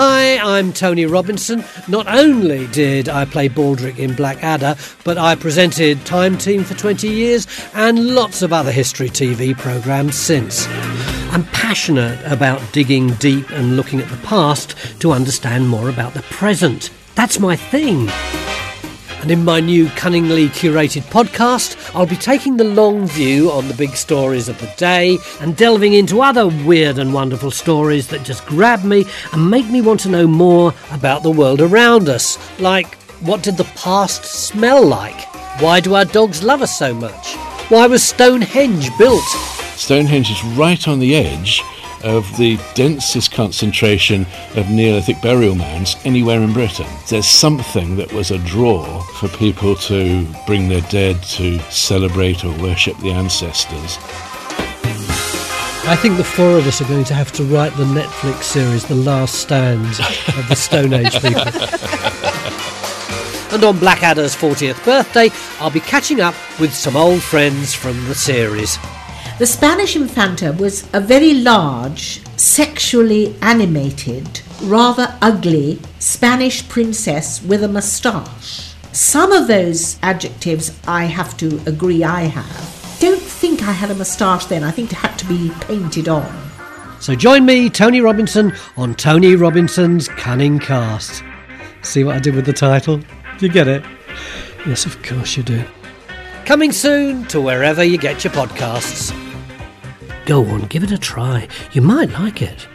Hi, I'm Tony Robinson. Not only did I play Baldrick in Blackadder, but I presented Time Team for 20 years and lots of other history TV programmes since. I'm passionate about digging deep and looking at the past to understand more about the present. That's my thing. And in my new cunningly curated podcast, I'll be taking the long view on the big stories of the day and delving into other weird and wonderful stories that just grab me and make me want to know more about the world around us. Like, what did the past smell like? Why do our dogs love us so much? Why was Stonehenge built? Stonehenge is right on the edge of the densest concentration of Neolithic burial mounds anywhere in Britain. There's something that was a draw for people to bring their dead to celebrate or worship the ancestors. I think the four of us are going to have to write the Netflix series The Last Stand of the Stone Age people. and on Blackadder's 40th birthday, I'll be catching up with some old friends from the series. The Spanish Infanta was a very large, sexually animated, rather ugly Spanish princess with a moustache. Some of those adjectives I have to agree I have. Don't think I had a moustache then, I think it had to be painted on. So join me, Tony Robinson, on Tony Robinson's Cunning Cast. See what I did with the title? Do you get it? Yes, of course you do. Coming soon to wherever you get your podcasts. Go on, give it a try. You might like it.